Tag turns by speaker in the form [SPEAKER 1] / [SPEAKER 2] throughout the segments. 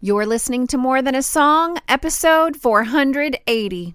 [SPEAKER 1] You're listening to More Than a Song, episode 480.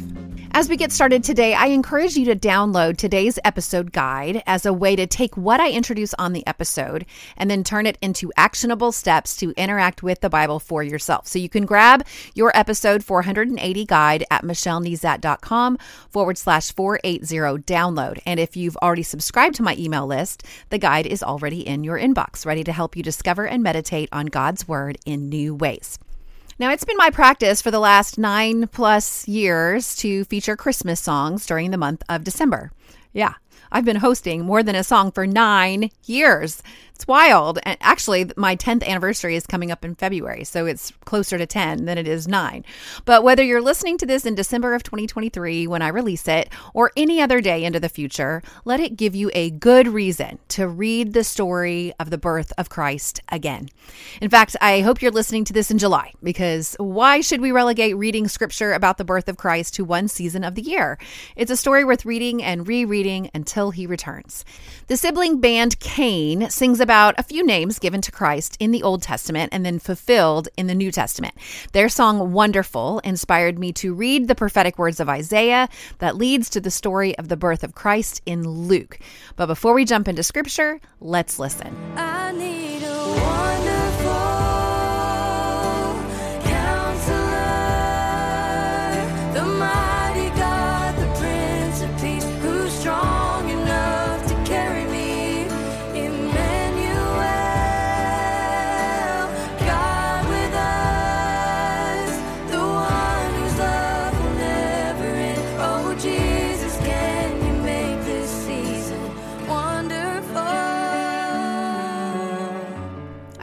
[SPEAKER 1] As we get started today, I encourage you to download today's episode guide as a way to take what I introduce on the episode and then turn it into actionable steps to interact with the Bible for yourself. So you can grab your episode 480 guide at michellenezat.com forward slash 480 download. And if you've already subscribed to my email list, the guide is already in your inbox, ready to help you discover and meditate on God's Word in new ways. Now, it's been my practice for the last nine plus years to feature Christmas songs during the month of December. Yeah, I've been hosting more than a song for nine years. It's wild. And actually, my 10th anniversary is coming up in February, so it's closer to 10 than it is 9. But whether you're listening to this in December of 2023 when I release it, or any other day into the future, let it give you a good reason to read the story of the birth of Christ again. In fact, I hope you're listening to this in July, because why should we relegate reading scripture about the birth of Christ to one season of the year? It's a story worth reading and rereading until he returns. The sibling band Cain sings about about a few names given to Christ in the Old Testament and then fulfilled in the New Testament. Their song Wonderful inspired me to read the prophetic words of Isaiah that leads to the story of the birth of Christ in Luke. But before we jump into scripture, let's listen. I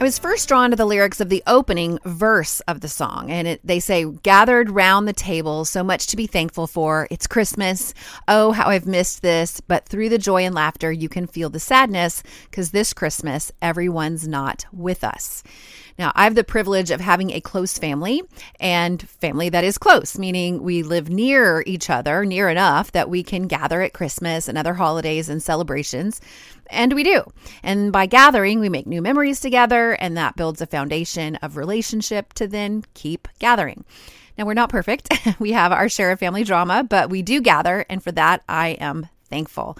[SPEAKER 1] was first drawn to the lyrics of the opening verse of the song, and it, they say, Gathered round the table, so much to be thankful for. It's Christmas. Oh, how I've missed this. But through the joy and laughter, you can feel the sadness because this Christmas, everyone's not with us. Now, I have the privilege of having a close family and family that is close, meaning we live near each other, near enough that we can gather at Christmas and other holidays and celebrations. And we do. And by gathering, we make new memories together, and that builds a foundation of relationship to then keep gathering. Now, we're not perfect. we have our share of family drama, but we do gather. And for that, I am thankful.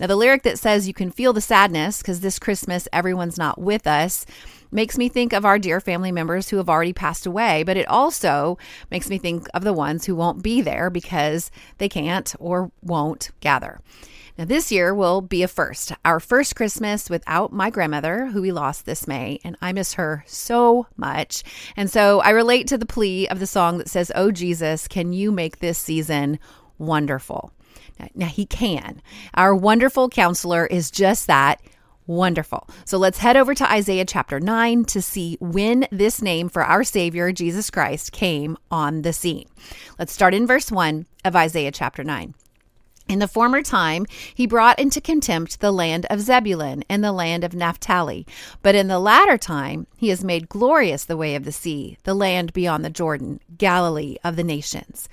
[SPEAKER 1] Now, the lyric that says you can feel the sadness because this Christmas everyone's not with us makes me think of our dear family members who have already passed away, but it also makes me think of the ones who won't be there because they can't or won't gather. Now, this year will be a first, our first Christmas without my grandmother, who we lost this May, and I miss her so much. And so I relate to the plea of the song that says, Oh, Jesus, can you make this season wonderful? Now, now he can. Our wonderful counselor is just that Wonderful. So let's head over to Isaiah chapter 9 to see when this name for our Savior, Jesus Christ, came on the scene. Let's start in verse 1 of Isaiah chapter 9. In the former time, he brought into contempt the land of Zebulun and the land of Naphtali. But in the latter time, he has made glorious the way of the sea, the land beyond the Jordan, Galilee of the nations.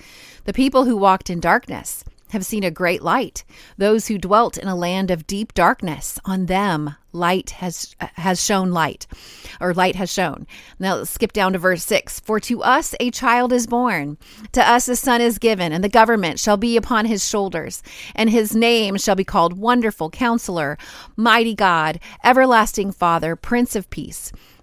[SPEAKER 1] The people who walked in darkness, have seen a great light. Those who dwelt in a land of deep darkness, on them light has has shown light, or light has shown. Now let's skip down to verse 6. For to us a child is born, to us a son is given, and the government shall be upon his shoulders, and his name shall be called Wonderful Counselor, Mighty God, Everlasting Father, Prince of Peace.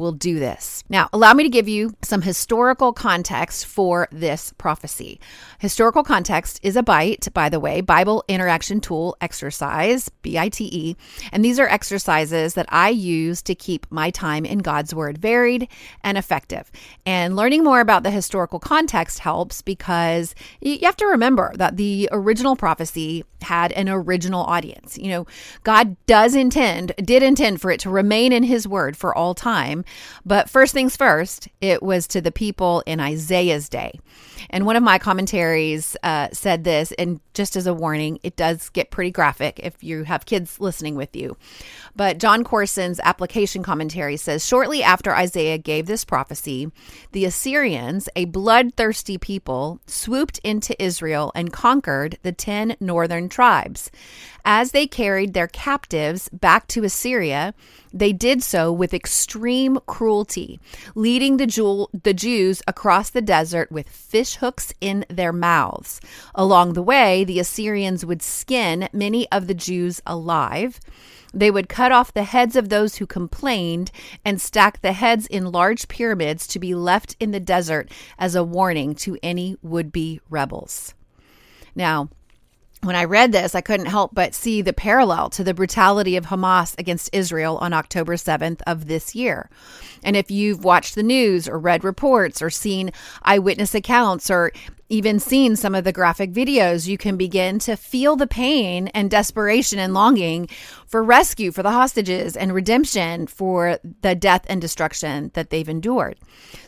[SPEAKER 1] will do this. Now, allow me to give you some historical context for this prophecy. Historical context is a BITE, by the way, Bible Interaction Tool Exercise, B I T E. And these are exercises that I use to keep my time in God's Word varied and effective. And learning more about the historical context helps because you have to remember that the original prophecy had an original audience. You know, God does intend, did intend for it to remain in His Word for all time. But first things first, it was to the people in Isaiah's day. And one of my commentaries uh, said this, and just as a warning, it does get pretty graphic if you have kids listening with you. But Jon Courson's application commentary says shortly after Isaiah gave this prophecy, the Assyrians, a bloodthirsty people, swooped into Israel and conquered the 10 northern tribes. As they carried their captives back to Assyria, they did so with extreme cruelty, leading the, Jew- the Jews across the desert with fish hooks in their mouths. Along the way, the Assyrians would skin many of the Jews alive. They would cut off the heads of those who complained and stack the heads in large pyramids to be left in the desert as a warning to any would be rebels. Now, when I read this, I couldn't help but see the parallel to the brutality of Hamas against Israel on October 7th of this year. And if you've watched the news or read reports or seen eyewitness accounts or even seen some of the graphic videos, you can begin to feel the pain and desperation and longing for rescue for the hostages and redemption for the death and destruction that they've endured.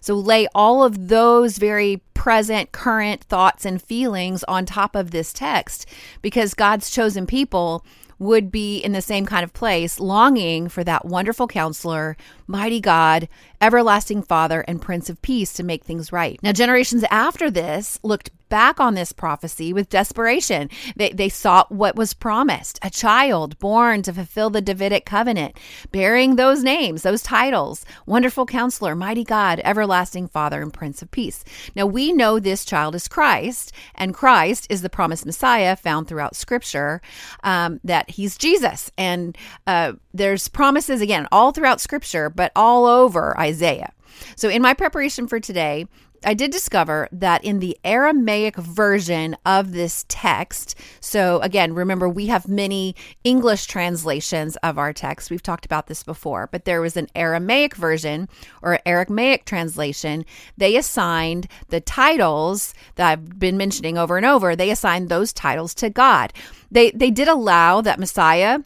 [SPEAKER 1] So lay all of those very present, current thoughts and feelings on top of this text because God's chosen people would be in the same kind of place, longing for that wonderful counselor, mighty God, everlasting Father, and Prince of Peace to make things right. Now, generations after this looked back on this prophecy with desperation. They, they sought what was promised a child born to fulfill the Davidic covenant, bearing those names, those titles Wonderful Counselor, Mighty God, Everlasting Father, and Prince of Peace. Now we know this child is Christ, and Christ is the promised Messiah found throughout Scripture, um, that he's Jesus. And uh, there's promises, again, all throughout Scripture, but all over Isaiah. So, in my preparation for today, I did discover that in the Aramaic version of this text, so again, remember we have many English translations of our text. We've talked about this before, but there was an Aramaic version or Aramaic translation. They assigned the titles that I've been mentioning over and over, they assigned those titles to God. They they did allow that Messiah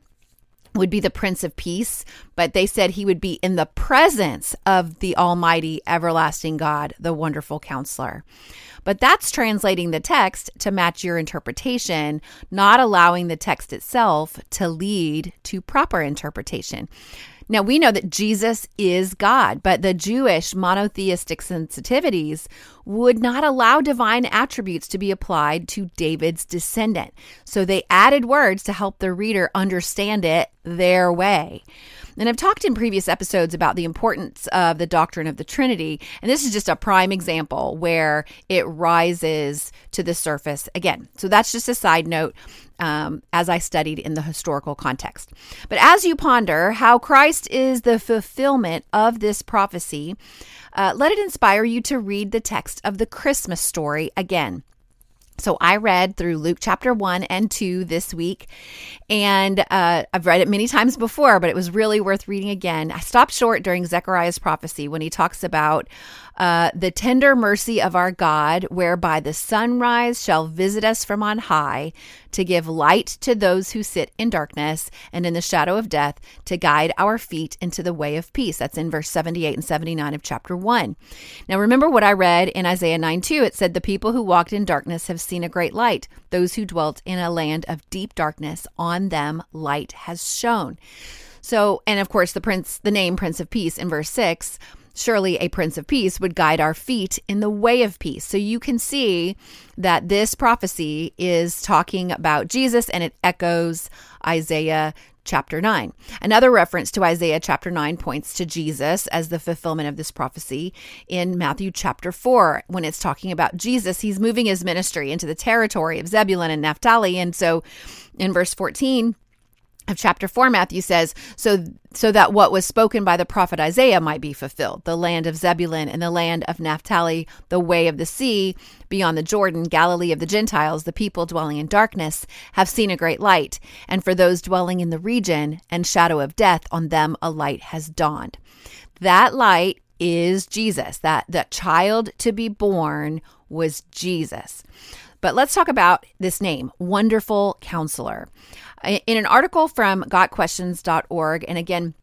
[SPEAKER 1] would be the Prince of Peace, but they said he would be in the presence of the Almighty, everlasting God, the wonderful counselor. But that's translating the text to match your interpretation, not allowing the text itself to lead to proper interpretation. Now, we know that Jesus is God, but the Jewish monotheistic sensitivities would not allow divine attributes to be applied to David's descendant. So they added words to help the reader understand it their way. And I've talked in previous episodes about the importance of the doctrine of the Trinity. And this is just a prime example where it rises to the surface again. So that's just a side note um, as I studied in the historical context. But as you ponder how Christ is the fulfillment of this prophecy, uh, let it inspire you to read the text of the Christmas story again. So I read through Luke chapter 1 and 2 this week, and uh, I've read it many times before, but it was really worth reading again. I stopped short during Zechariah's prophecy when he talks about uh, the tender mercy of our God, whereby the sunrise shall visit us from on high to give light to those who sit in darkness and in the shadow of death, to guide our feet into the way of peace. That's in verse 78 and 79 of chapter 1. Now, remember what I read in Isaiah 9 2. It said, The people who walked in darkness have seen a great light. Those who dwelt in a land of deep darkness, on them light has shone. So, and of course, the prince, the name Prince of Peace in verse 6 surely a Prince of Peace would guide our feet in the way of peace. So you can see that this prophecy is talking about Jesus and it echoes Isaiah chapter 9. Another reference to Isaiah chapter 9 points to Jesus as the fulfillment of this prophecy in Matthew chapter 4 when it's talking about Jesus. He's moving his ministry into the territory of Zebulun and Naphtali. And so in verse 14, of chapter 4 Matthew says so so that what was spoken by the prophet Isaiah might be fulfilled. The land of Zebulun and the land of Naphtali the way of the sea beyond the Jordan Galilee of the Gentiles the people dwelling in darkness have seen a great light. And for those dwelling in the region and shadow of death on them a light has dawned. That light is Jesus. That that child to be born was Jesus. But let's talk about this name, Wonderful Counselor. In an article from gotquestions.org, and again,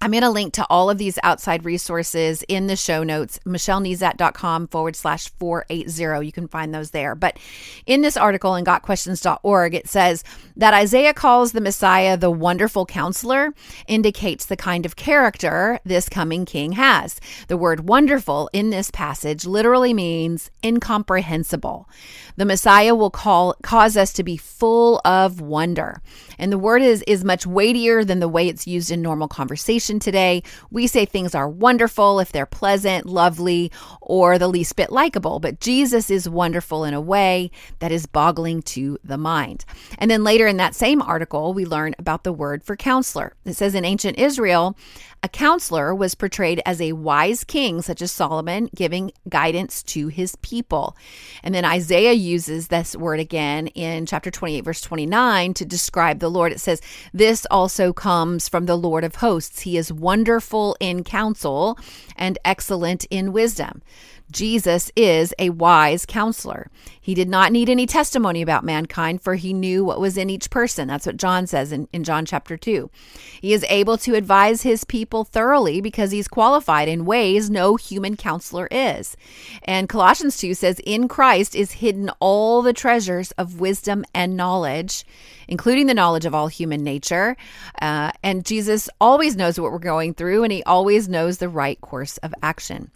[SPEAKER 1] I'm going to link to all of these outside resources in the show notes, michellenezat.com forward slash 480. You can find those there. But in this article in gotquestions.org, it says that Isaiah calls the Messiah the wonderful counselor indicates the kind of character this coming king has. The word wonderful in this passage literally means incomprehensible. The Messiah will call cause us to be full of wonder. And the word is is much weightier than the way it's used in normal conversation today. We say things are wonderful if they're pleasant, lovely, or the least bit likable, but Jesus is wonderful in a way that is boggling to the mind. And then later in that same article, we learn about the word for counselor. It says in ancient Israel, a counselor was portrayed as a wise king, such as Solomon, giving guidance to his people. And then Isaiah uses this word again in chapter 28, verse 29 to describe the Lord. It says, This also comes from the Lord of hosts. He is wonderful in counsel and excellent in wisdom. Jesus is a wise counselor. He did not need any testimony about mankind, for he knew what was in each person. That's what John says in, in John chapter 2. He is able to advise his people thoroughly because he's qualified in ways no human counselor is. And Colossians 2 says, In Christ is hidden all the treasures of wisdom and knowledge, including the knowledge of all human nature. Uh, and Jesus always knows what we're going through, and he always knows the right course of action.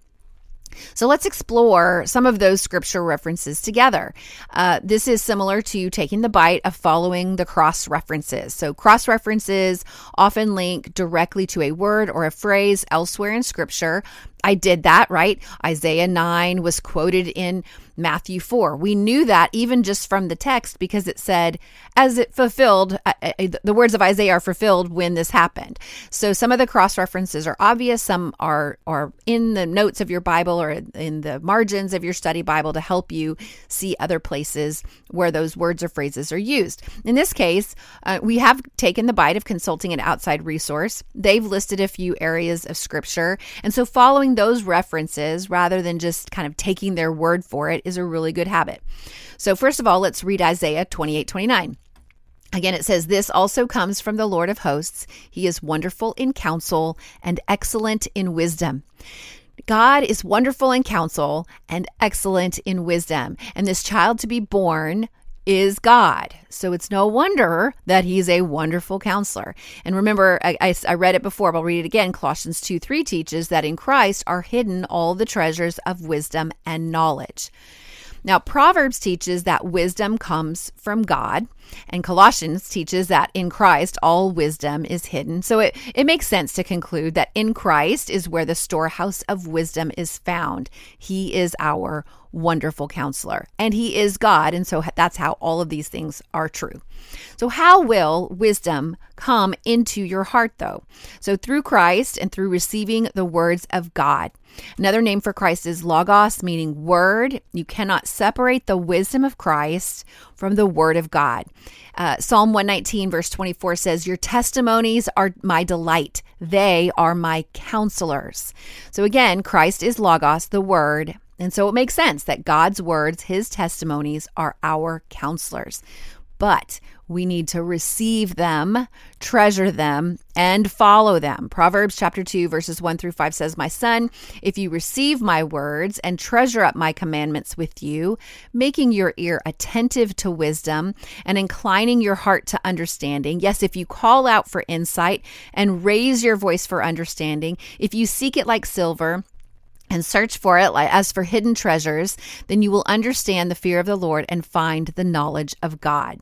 [SPEAKER 1] So let's explore some of those scripture references together. Uh, this is similar to taking the bite of following the cross references. So, cross references often link directly to a word or a phrase elsewhere in scripture, I did that, right? Isaiah 9 was quoted in Matthew 4. We knew that even just from the text because it said, as it fulfilled, uh, uh, uh, the words of Isaiah are fulfilled when this happened. So some of the cross references are obvious, some are, are in the notes of your Bible or in the margins of your study Bible to help you see other places where those words or phrases are used. In this case, uh, we have taken the bite of consulting an outside resource. They've listed a few areas of scripture. And so following those references rather than just kind of taking their word for it is a really good habit. So, first of all, let's read Isaiah 28 29. Again, it says, This also comes from the Lord of hosts. He is wonderful in counsel and excellent in wisdom. God is wonderful in counsel and excellent in wisdom. And this child to be born is God. So it's no wonder that he's a wonderful counselor. And remember, I, I, I, read it before, but I'll read it again. Colossians 2 3 teaches that in Christ are hidden all the treasures of wisdom and knowledge. Now, Proverbs teaches that wisdom comes from God, and Colossians teaches that in Christ all wisdom is hidden. So it, it makes sense to conclude that in Christ is where the storehouse of wisdom is found. He is our wonderful counselor. And he is God. And so that's how all of these things are true. So, how will wisdom come into your heart, though? So, through Christ and through receiving the words of God. Another name for Christ is Logos, meaning word. You cannot separate the wisdom of Christ from the word of God. Uh, Psalm 119, verse 24 says, Your testimonies are my delight, they are my counselors. So, again, Christ is Logos, the word, and so it makes sense that God's words, his testimonies, are our counselors. But we need to receive them, treasure them, and follow them. Proverbs chapter 2, verses 1 through 5 says, My son, if you receive my words and treasure up my commandments with you, making your ear attentive to wisdom and inclining your heart to understanding. Yes, if you call out for insight and raise your voice for understanding, if you seek it like silver, and search for it as for hidden treasures, then you will understand the fear of the Lord and find the knowledge of God.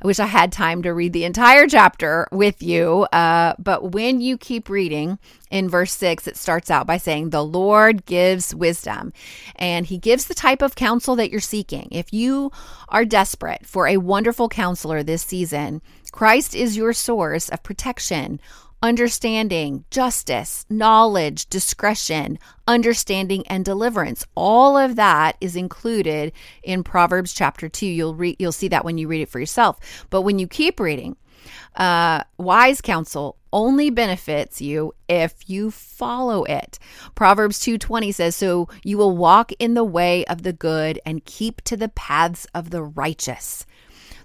[SPEAKER 1] I wish I had time to read the entire chapter with you, uh, but when you keep reading in verse 6, it starts out by saying, The Lord gives wisdom, and He gives the type of counsel that you're seeking. If you are desperate for a wonderful counselor this season, Christ is your source of protection understanding, justice, knowledge, discretion, understanding and deliverance. All of that is included in Proverbs chapter 2. You'll read you'll see that when you read it for yourself. But when you keep reading, uh, wise counsel only benefits you if you follow it. Proverbs 2:20 says, "So you will walk in the way of the good and keep to the paths of the righteous."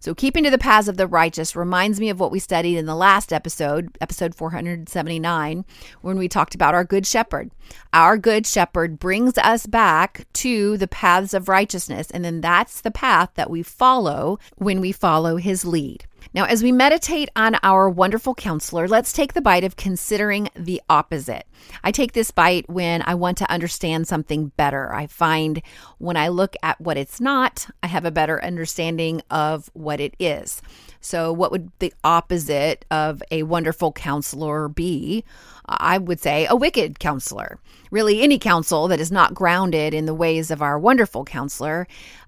[SPEAKER 1] So, keeping to the paths of the righteous reminds me of what we studied in the last episode, episode 479, when we talked about our good shepherd. Our good shepherd brings us back to the paths of righteousness, and then that's the path that we follow when we follow his lead. Now, as we meditate on our wonderful counselor, let's take the bite of considering the opposite. I take this bite when I want to understand something better. I find when I look at what it's not, I have a better understanding of what it is. So, what would the opposite of a wonderful counselor be? I would say a wicked counselor. Really, any counsel that is not grounded in the ways of our wonderful counselor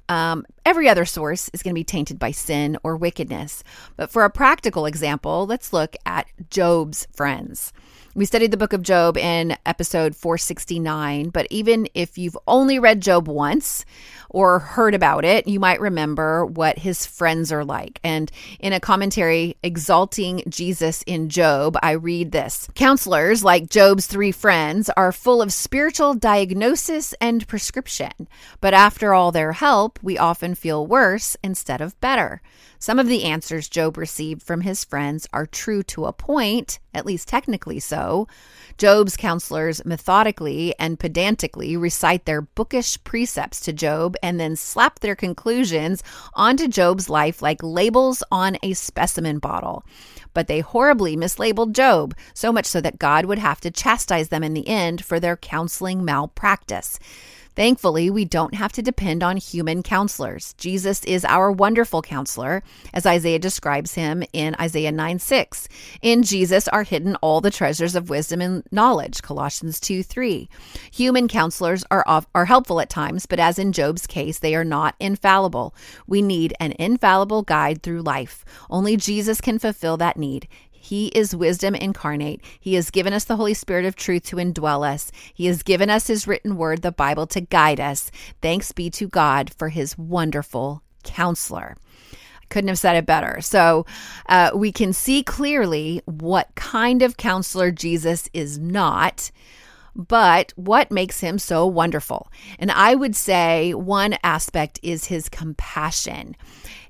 [SPEAKER 1] um, every other source is going to be tainted by sin or wickedness. But for a practical example, let's look at Job's friends. We studied the book of Job in episode 469, but even if you've only read Job once or heard about it, you might remember what his friends are like. And in a commentary exalting Jesus in Job, I read this Counselors, like Job's three friends, are full of spiritual diagnosis and prescription, but after all their help, we often feel worse instead of better. Some of the answers Job received from his friends are true to a point, at least technically so. Job's counselors methodically and pedantically recite their bookish precepts to Job and then slap their conclusions onto Job's life like labels on a specimen bottle. But they horribly mislabeled Job, so much so that God would have to chastise them in the end for their counseling malpractice. Thankfully, we don't have to depend on human counselors. Jesus is our wonderful counselor, as Isaiah describes him in Isaiah 9 6. In Jesus are hidden all the treasures of wisdom and knowledge, Colossians 2 3. Human counselors are, off, are helpful at times, but as in Job's case, they are not infallible. We need an infallible guide through life. Only Jesus can fulfill that need. He is wisdom incarnate. He has given us the Holy Spirit of truth to indwell us. He has given us His written word, the Bible, to guide us. Thanks be to God for His wonderful counselor. Couldn't have said it better. So uh, we can see clearly what kind of counselor Jesus is not but what makes him so wonderful? And I would say one aspect is his compassion.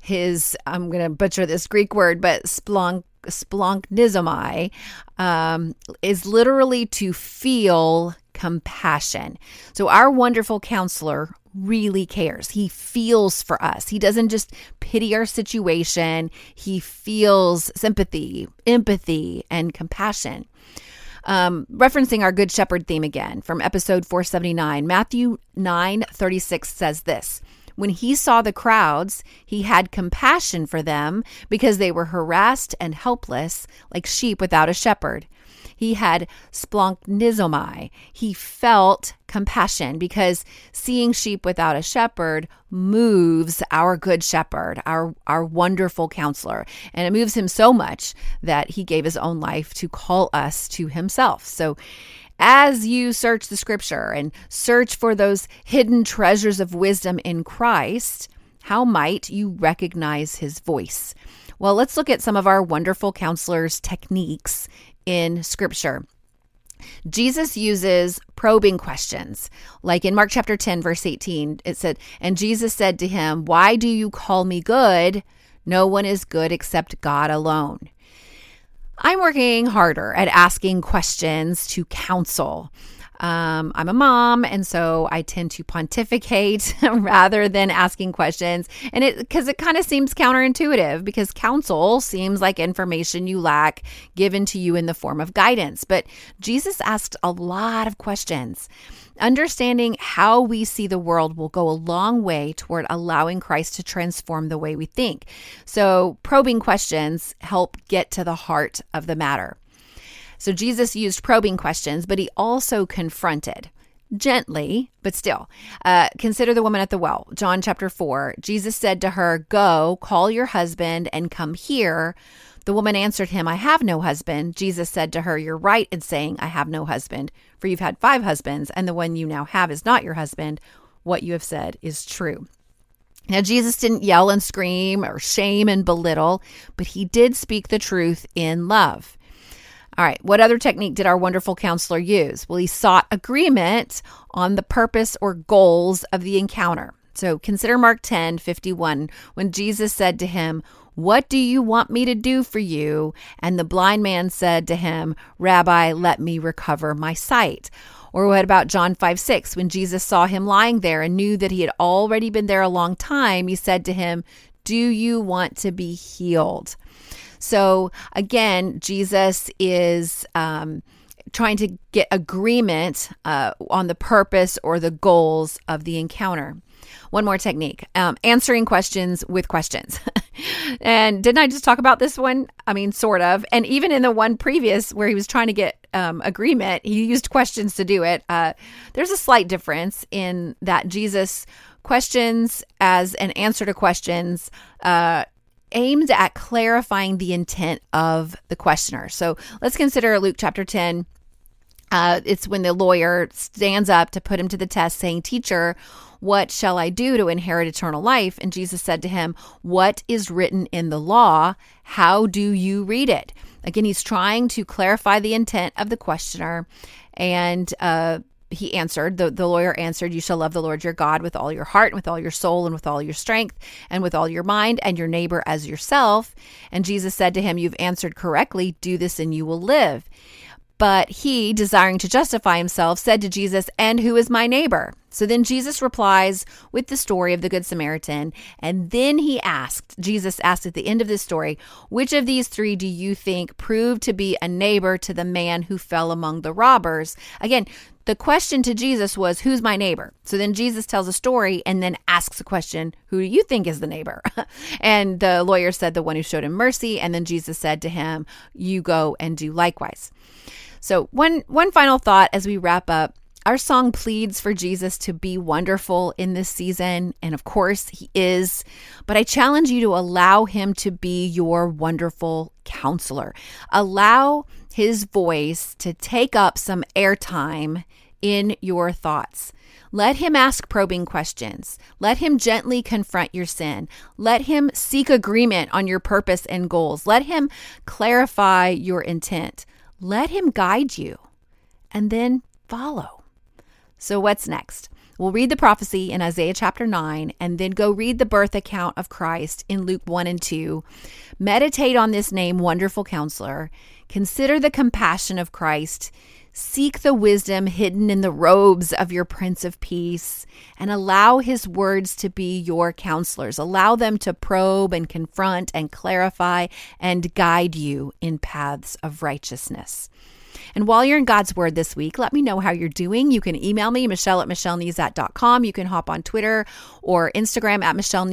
[SPEAKER 1] His, I'm going to butcher this Greek word, but splonk splanchnizomai um, is literally to feel compassion. So our wonderful counselor really cares. He feels for us. He doesn't just pity our situation, he feels sympathy, empathy, and compassion. Um, referencing our Good Shepherd theme again from episode 479, Matthew 9 36 says this when he saw the crowds, he had compassion for them because they were harassed and helpless, like sheep without a shepherd. He had splanchnizomai. He felt compassion because seeing sheep without a shepherd moves our good shepherd, our, our wonderful counselor. And it moves him so much that he gave his own life to call us to himself. So as you search the scripture and search for those hidden treasures of wisdom in Christ, how might you recognize his voice? Well, let's look at some of our wonderful counselors' techniques in scripture. Jesus uses probing questions. Like in Mark chapter 10, verse 18, it said, And Jesus said to him, Why do you call me good? No one is good except God alone. I'm working harder at asking questions to counsel. Um, I'm a mom, and so I tend to pontificate rather than asking questions. And it because it kind of seems counterintuitive because counsel seems like information you lack given to you in the form of guidance. But Jesus asked a lot of questions. Understanding how we see the world will go a long way toward allowing Christ to transform the way we think. So, probing questions help get to the heart of the matter. So, Jesus used probing questions, but he also confronted gently, but still. Uh, consider the woman at the well. John chapter 4. Jesus said to her, Go, call your husband and come here. The woman answered him, I have no husband. Jesus said to her, You're right in saying, I have no husband, for you've had five husbands, and the one you now have is not your husband. What you have said is true. Now, Jesus didn't yell and scream or shame and belittle, but he did speak the truth in love. All right, what other technique did our wonderful counselor use? Well, he sought agreement on the purpose or goals of the encounter. So consider Mark 10 51, when Jesus said to him, What do you want me to do for you? And the blind man said to him, Rabbi, let me recover my sight. Or what about John 5 6, when Jesus saw him lying there and knew that he had already been there a long time? He said to him, Do you want to be healed? So again, Jesus is. Um, trying to get agreement uh, on the purpose or the goals of the encounter. One more technique um, answering questions with questions. and didn't I just talk about this one? I mean, sort of. And even in the one previous where he was trying to get um, agreement, he used questions to do it. Uh, there's a slight difference in that Jesus questions as an answer to questions uh, aimed at clarifying the intent of the questioner. So let's consider Luke chapter 10. Uh, it's when the lawyer stands up to put him to the test, saying, Teacher, what shall I do to inherit eternal life? And Jesus said to him, What is written in the law? How do you read it? Again, he's trying to clarify the intent of the questioner and uh, he answered, the, the lawyer answered, You shall love the Lord your God with all your heart, and with all your soul, and with all your strength, and with all your mind, and your neighbor as yourself. And Jesus said to him, You've answered correctly. Do this, and you will live. But he, desiring to justify himself, said to Jesus, And who is my neighbor? So then Jesus replies with the story of the Good Samaritan. And then he asked, Jesus asked at the end of this story, Which of these three do you think proved to be a neighbor to the man who fell among the robbers? Again, the question to Jesus was, Who's my neighbor? So then Jesus tells a story and then asks a question, Who do you think is the neighbor? and the lawyer said, The one who showed him mercy. And then Jesus said to him, You go and do likewise. So, one, one final thought as we wrap up. Our song pleads for Jesus to be wonderful in this season. And of course, he is. But I challenge you to allow him to be your wonderful counselor. Allow his voice to take up some airtime in your thoughts. Let him ask probing questions. Let him gently confront your sin. Let him seek agreement on your purpose and goals. Let him clarify your intent. Let Him guide you and then follow. So, what's next? We'll read the prophecy in Isaiah chapter 9 and then go read the birth account of Christ in Luke 1 and 2. Meditate on this name, Wonderful Counselor. Consider the compassion of Christ. Seek the wisdom hidden in the robes of your Prince of Peace and allow his words to be your counselors. Allow them to probe and confront and clarify and guide you in paths of righteousness. And while you're in God's Word this week, let me know how you're doing. You can email me, Michelle at MichelleNezat.com. You can hop on Twitter or Instagram at Michelle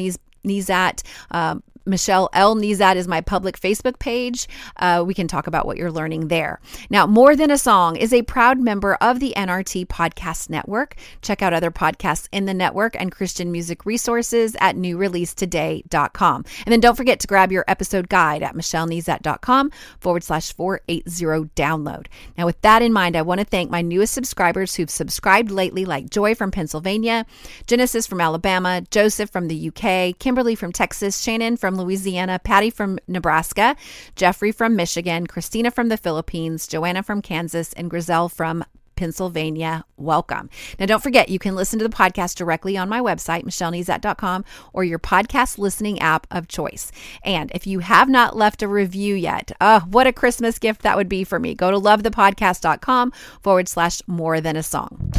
[SPEAKER 1] Nezat. Um, Michelle L. Nezat is my public Facebook page. Uh, we can talk about what you're learning there. Now, More Than a Song is a proud member of the NRT Podcast Network. Check out other podcasts in the network and Christian music resources at newreleasetoday.com. And then don't forget to grab your episode guide at michellenezat.com forward slash 480 download. Now, with that in mind, I want to thank my newest subscribers who've subscribed lately, like Joy from Pennsylvania, Genesis from Alabama, Joseph from the UK, Kimberly from Texas, Shannon from from Louisiana, Patty from Nebraska, Jeffrey from Michigan, Christina from the Philippines, Joanna from Kansas, and Grizel from Pennsylvania. Welcome. Now, don't forget, you can listen to the podcast directly on my website, michellenezat.com, or your podcast listening app of choice. And if you have not left a review yet, oh, what a Christmas gift that would be for me. Go to lovethepodcast.com forward slash more than a song.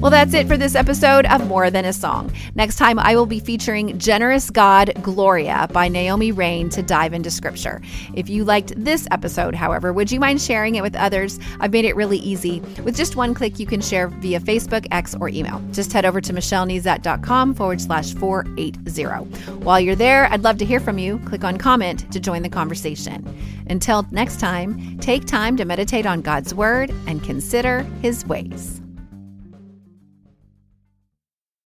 [SPEAKER 1] Well, that's it for this episode of More Than a Song. Next time, I will be featuring Generous God Gloria by Naomi Raine to dive into scripture. If you liked this episode, however, would you mind sharing it with others? I've made it really easy. With just one click, you can share via Facebook, X, or email. Just head over to michellenezat.com forward slash 480. While you're there, I'd love to hear from you. Click on comment to join the conversation. Until next time, take time to meditate on God's word and consider his ways.